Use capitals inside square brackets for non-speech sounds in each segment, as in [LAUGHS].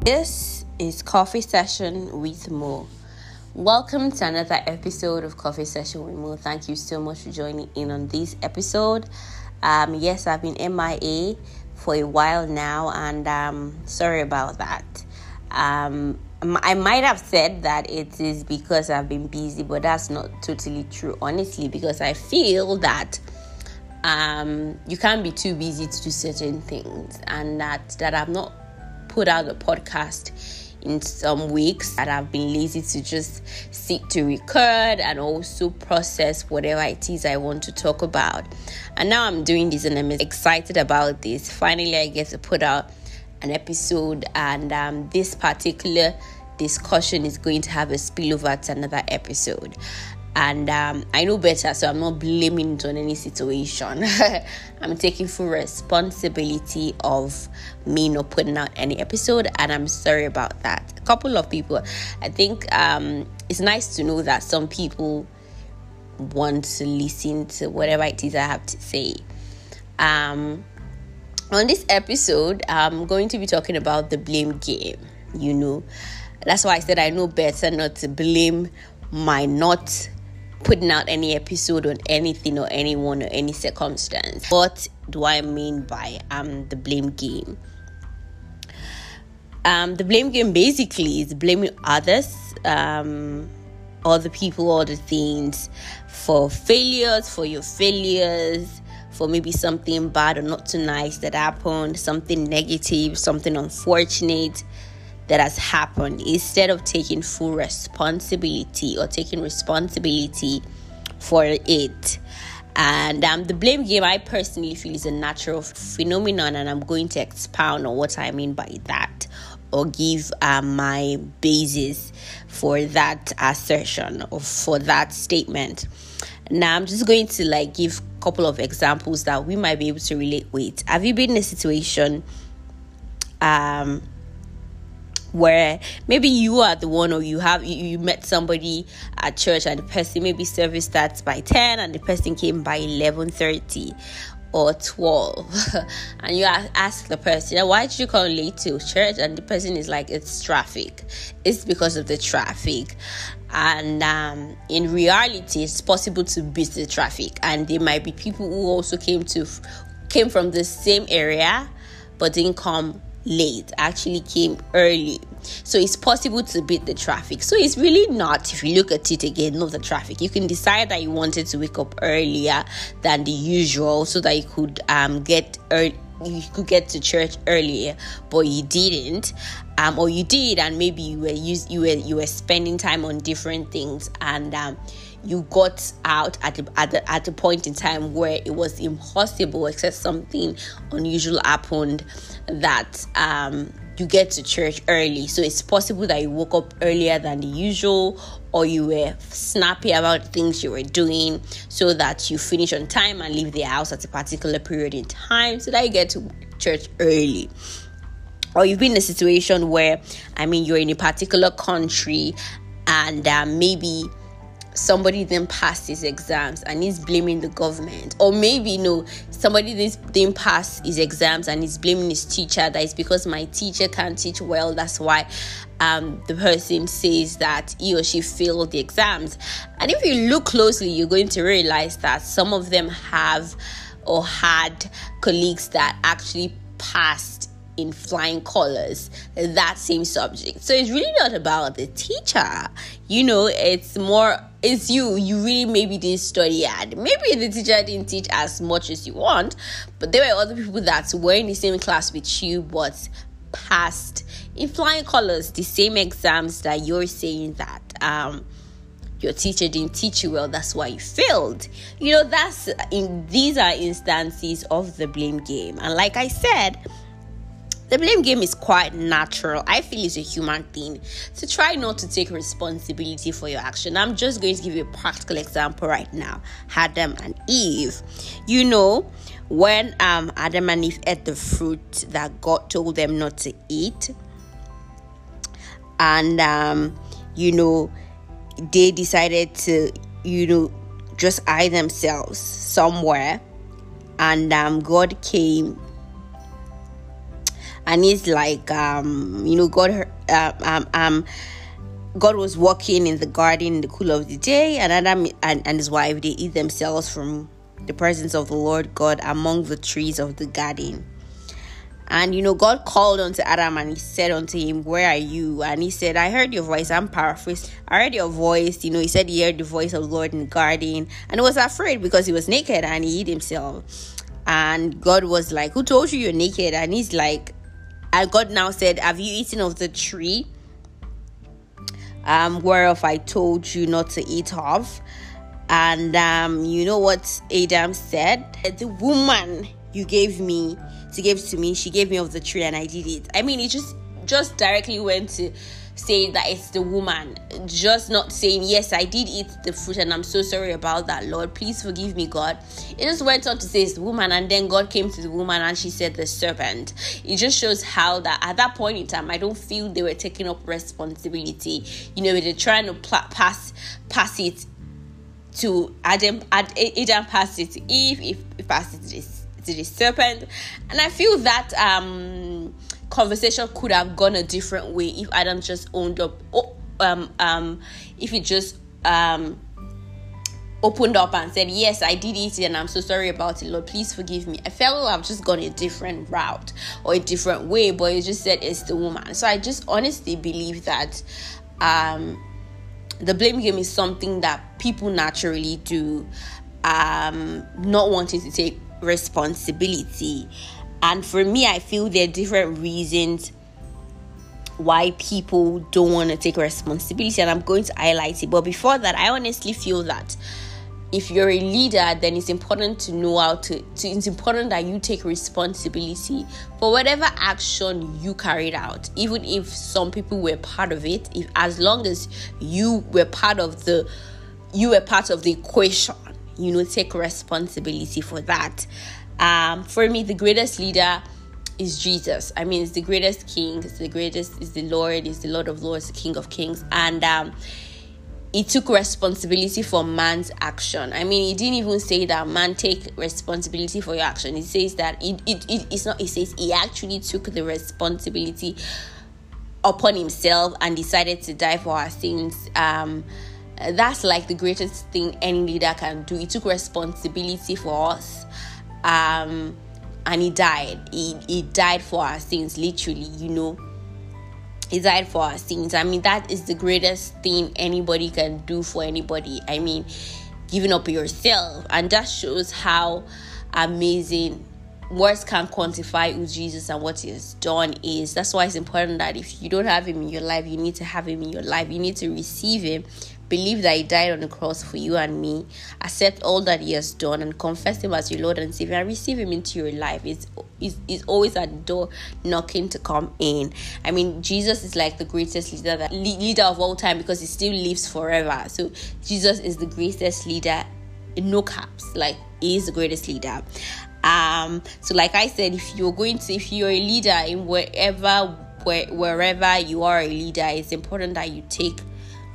This is Coffee Session with Mo. Welcome to another episode of Coffee Session with Mo. Thank you so much for joining in on this episode. Um, yes, I've been MIA for a while now, and um, sorry about that. Um, I might have said that it is because I've been busy, but that's not totally true, honestly, because I feel that um, you can't be too busy to do certain things, and that that I've not put out a podcast in some weeks that I've been lazy to just sit to record and also process whatever it is I want to talk about. And now I'm doing this and I'm excited about this. Finally, I get to put out an episode, and um, this particular discussion is going to have a spillover to another episode. And um, I know better, so I'm not blaming it on any situation. [LAUGHS] I'm taking full responsibility of me not putting out any episode, and I'm sorry about that. A couple of people, I think um, it's nice to know that some people want to listen to whatever it is I have to say. Um, on this episode, I'm going to be talking about the blame game. You know, that's why I said I know better not to blame my not putting out any episode on anything or anyone or any circumstance. What do I mean by um the blame game? Um, the blame game basically is blaming others, um, other people, other things for failures, for your failures, for maybe something bad or not too nice that happened, something negative, something unfortunate that has happened instead of taking full responsibility or taking responsibility for it. And um, the blame game, I personally feel, is a natural phenomenon, and I'm going to expound on what I mean by that or give um, my basis for that assertion or for that statement. Now, I'm just going to like give a couple of examples that we might be able to relate with. Have you been in a situation? Um, where maybe you are the one or you have you, you, met somebody at church and the person maybe service starts by 10 and the person came by 11:30 or 12 [LAUGHS] and you ask the person why did you come late to church? And the person is like it's traffic. It's because of the traffic. And um, in reality it's possible to beat the traffic. And there might be people who also came to came from the same area but didn't come late actually came early so it's possible to beat the traffic. So it's really not if you look at it again not the traffic. You can decide that you wanted to wake up earlier than the usual so that you could um get early you could get to church earlier but you didn't. Um or you did and maybe you were use, you were you were spending time on different things and um you got out at the, at the, at the point in time where it was impossible except something unusual happened that um you get to church early. So it's possible that you woke up earlier than the usual or you were snappy about things you were doing so that you finish on time and leave the house at a particular period in time so that you get to church early. Or you've been in a situation where i mean you're in a particular country and uh, maybe somebody didn't pass his exams and he's blaming the government or maybe know somebody didn't pass his exams and he's blaming his teacher that it's because my teacher can't teach well that's why um, the person says that he or she failed the exams and if you look closely you're going to realize that some of them have or had colleagues that actually passed in flying colors that same subject. So it's really not about the teacher. You know, it's more it's you. You really maybe didn't study hard. Maybe the teacher didn't teach as much as you want, but there were other people that were in the same class with you but passed in flying colors the same exams that you're saying that um your teacher didn't teach you well that's why you failed you know that's in these are instances of the blame game and like i said the blame game is quite natural. I feel it's a human thing. So try not to take responsibility for your action. I'm just going to give you a practical example right now. Adam and Eve. You know, when um Adam and Eve ate the fruit that God told them not to eat, and um, you know, they decided to, you know, just hide themselves somewhere, and um, God came and he's like um you know god uh, um um God was walking in the garden in the cool of the day, and Adam and, and his wife they eat themselves from the presence of the Lord God among the trees of the garden. And you know, God called unto Adam and he said unto him, Where are you? And he said, I heard your voice. I'm paraphrasing. I heard your voice. You know, he said he heard the voice of the Lord in the garden and he was afraid because he was naked and he hid himself. And God was like, Who told you you're naked? And he's like, and God now said, Have you eaten of the tree? Um, whereof I told you not to eat of. And um, you know what Adam said? The woman you gave me to give to me, she gave me of the tree and I did it. I mean, it just just directly went to say that it's the woman, just not saying, Yes, I did eat the fruit and I'm so sorry about that, Lord. Please forgive me, God. It just went on to say it's the woman, and then God came to the woman and she said, The serpent. It just shows how that at that point in time, I don't feel they were taking up responsibility. You know, they're trying to pl- pass pass it to Adam, Adam passed it to Eve, Eve passed it to this to the serpent. And I feel that um, conversation could have gone a different way if Adam just owned up, um, um, if he just um, opened up and said, Yes, I did it and I'm so sorry about it, Lord, please forgive me. I felt I've just gone a different route or a different way, but he just said it's the woman. So I just honestly believe that um, the blame game is something that people naturally do, um, not wanting to take responsibility. And for me, I feel there are different reasons why people don't want to take responsibility, and I'm going to highlight it. But before that, I honestly feel that if you're a leader, then it's important to know how to, to, it's important that you take responsibility for whatever action you carried out, even if some people were part of it, if as long as you were part of the you were part of the equation you know take responsibility for that um, for me the greatest leader is jesus i mean it's the greatest king it's the greatest is the lord is the lord of lords the king of kings and um, he took responsibility for man's action. I mean, he didn't even say that man take responsibility for your action. He says that it, it, it it's not. He says he actually took the responsibility upon himself and decided to die for our sins. Um, that's like the greatest thing any leader can do. He took responsibility for us. Um, and he died. He, he died for our sins, literally, you know. He died for our sins. I mean, that is the greatest thing anybody can do for anybody. I mean, giving up yourself. And that shows how amazing words can't quantify who Jesus and what he has done is. That's why it's important that if you don't have him in your life, you need to have him in your life. You need to receive him Believe that He died on the cross for you and me. Accept all that He has done and confess Him as your Lord and Savior and receive Him into your life. It's, it's, it's always at the door knocking to come in. I mean, Jesus is like the greatest leader, that, leader of all time because He still lives forever. So, Jesus is the greatest leader in no caps. Like, He is the greatest leader. Um, so, like I said, if you're going to, if you're a leader in wherever, where, wherever you are a leader, it's important that you take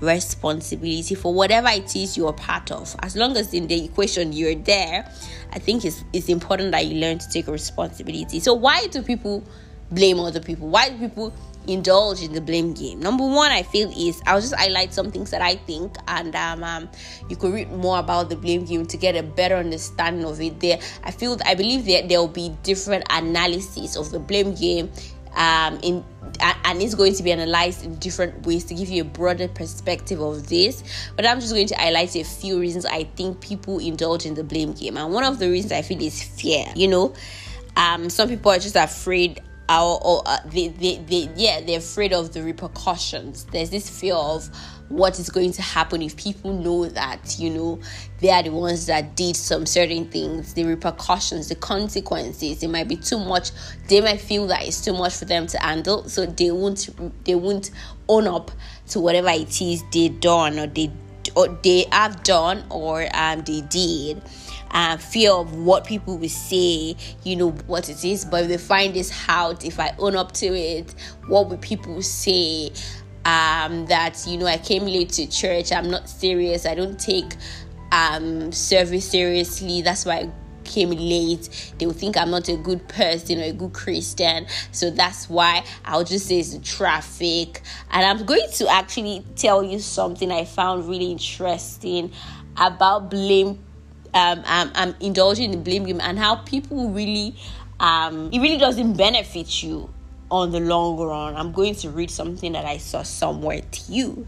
responsibility for whatever it is you're part of. As long as in the equation you're there, I think it's, it's important that you learn to take responsibility. So, why do people blame other people? Why do people indulge in the blame game? Number one, I feel is I'll just highlight some things that I think, and um, um, you could read more about the blame game to get a better understanding of it. There, I feel I believe that there will be different analyses of the blame game um, in and it's going to be analyzed in different ways to give you a broader perspective of this. But I'm just going to highlight a few reasons I think people indulge in the blame game. And one of the reasons I feel is fear. You know, um, some people are just afraid or, uh, they, they, they, yeah, they're afraid of the repercussions. There's this fear of what is going to happen if people know that you know they are the ones that did some certain things. The repercussions the consequences it might be too much. They might feel that it's too much for them to handle so they won't they won't own up to whatever it is they done or they or they have done or um they did uh, fear of what people will say, you know, what it is. But if they find this out, if I own up to it, what will people say? um, that you know I came late to church. I'm not serious. I don't take um, service seriously. That's why I came late, they will think I'm not a good person or a good Christian. So that's why I'll just say it's traffic. And I'm going to actually tell you something I found really interesting about blame. Um, I'm, I'm indulging in blame game and how people really, um, it really doesn't benefit you on the long run. I'm going to read something that I saw somewhere to you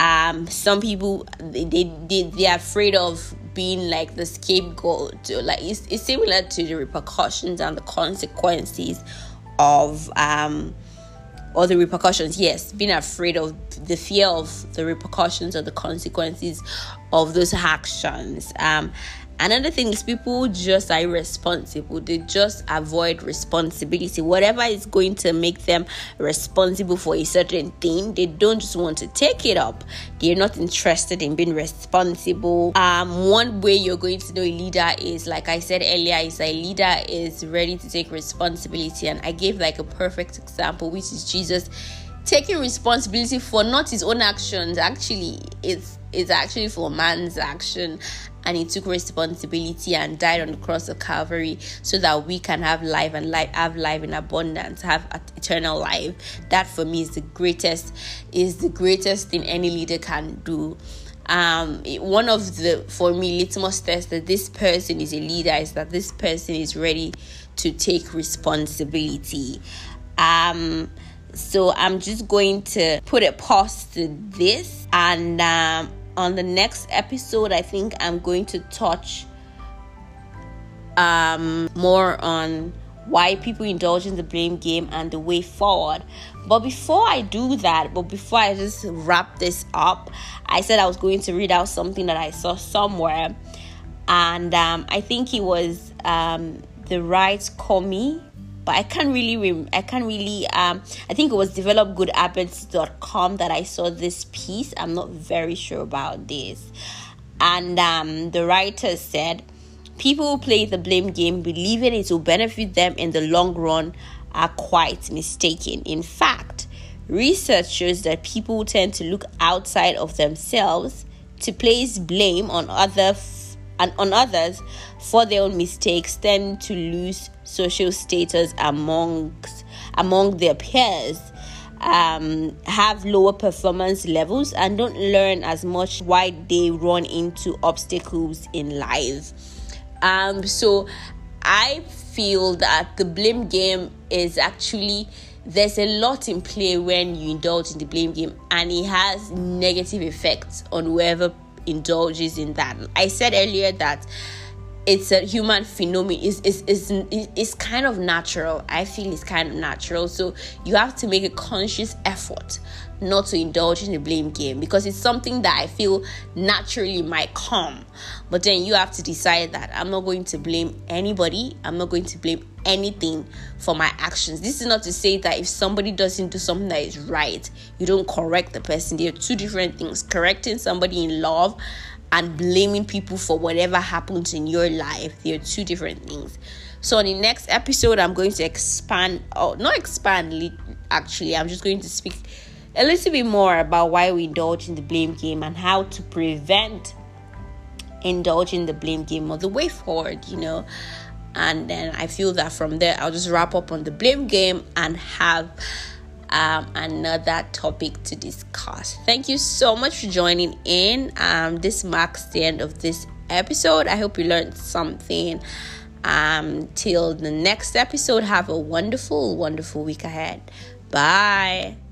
um some people they, they they they're afraid of being like the scapegoat like it's, it's similar to the repercussions and the consequences of um or the repercussions. Yes being afraid of the fear of the repercussions or the consequences of those actions. Um Another thing is people just are irresponsible. They just avoid responsibility. Whatever is going to make them responsible for a certain thing, they don't just want to take it up. They're not interested in being responsible. Um, one way you're going to know a leader is, like I said earlier, is a leader is ready to take responsibility. And I gave like a perfect example, which is Jesus taking responsibility for not his own actions. Actually, it's it's actually for man's action and he took responsibility and died on the cross of Calvary so that we can have life and life have life in abundance, have eternal life. That for me is the greatest is the greatest thing any leader can do. Um, one of the for me litmus tests that this person is a leader is that this person is ready to take responsibility. Um, so I'm just going to put a pause to this and um, on the next episode, I think I'm going to touch um, more on why people indulge in the blame game and the way forward. But before I do that, but before I just wrap this up, I said I was going to read out something that I saw somewhere, and um, I think it was um, the right Comey but I can't really rem- I can't really um I think it was developgoodhabits.com that I saw this piece. I'm not very sure about this. And um the writer said people who play the blame game believing it will benefit them in the long run are quite mistaken. In fact, research shows that people tend to look outside of themselves to place blame on other and on others for their own mistakes tend to lose social status amongst among their peers um, have lower performance levels and don't learn as much why they run into obstacles in life. Um, so I feel that the blame game is actually there's a lot in play when you indulge in the blame game and it has negative effects on whoever indulges in that. I said earlier that it's a human phenomenon. It's, it's, it's, it's kind of natural. I feel it's kind of natural. So you have to make a conscious effort not to indulge in the blame game because it's something that i feel naturally might come. But then you have to decide that i'm not going to blame anybody. I'm not going to blame anything for my actions. This is not to say that if somebody doesn't do something that is right you don't correct the person. There are two different things. Correcting somebody in love and blaming people for whatever happens in your life. They're two different things. So, in the next episode, I'm going to expand, or not expand, actually, I'm just going to speak a little bit more about why we indulge in the blame game and how to prevent indulging the blame game or the way forward, you know. And then I feel that from there, I'll just wrap up on the blame game and have um, another topic to discuss. Thank you so much for joining in. Um, this marks the end of this episode. I hope you learned something. Um, till the next episode, have a wonderful, wonderful week ahead. Bye.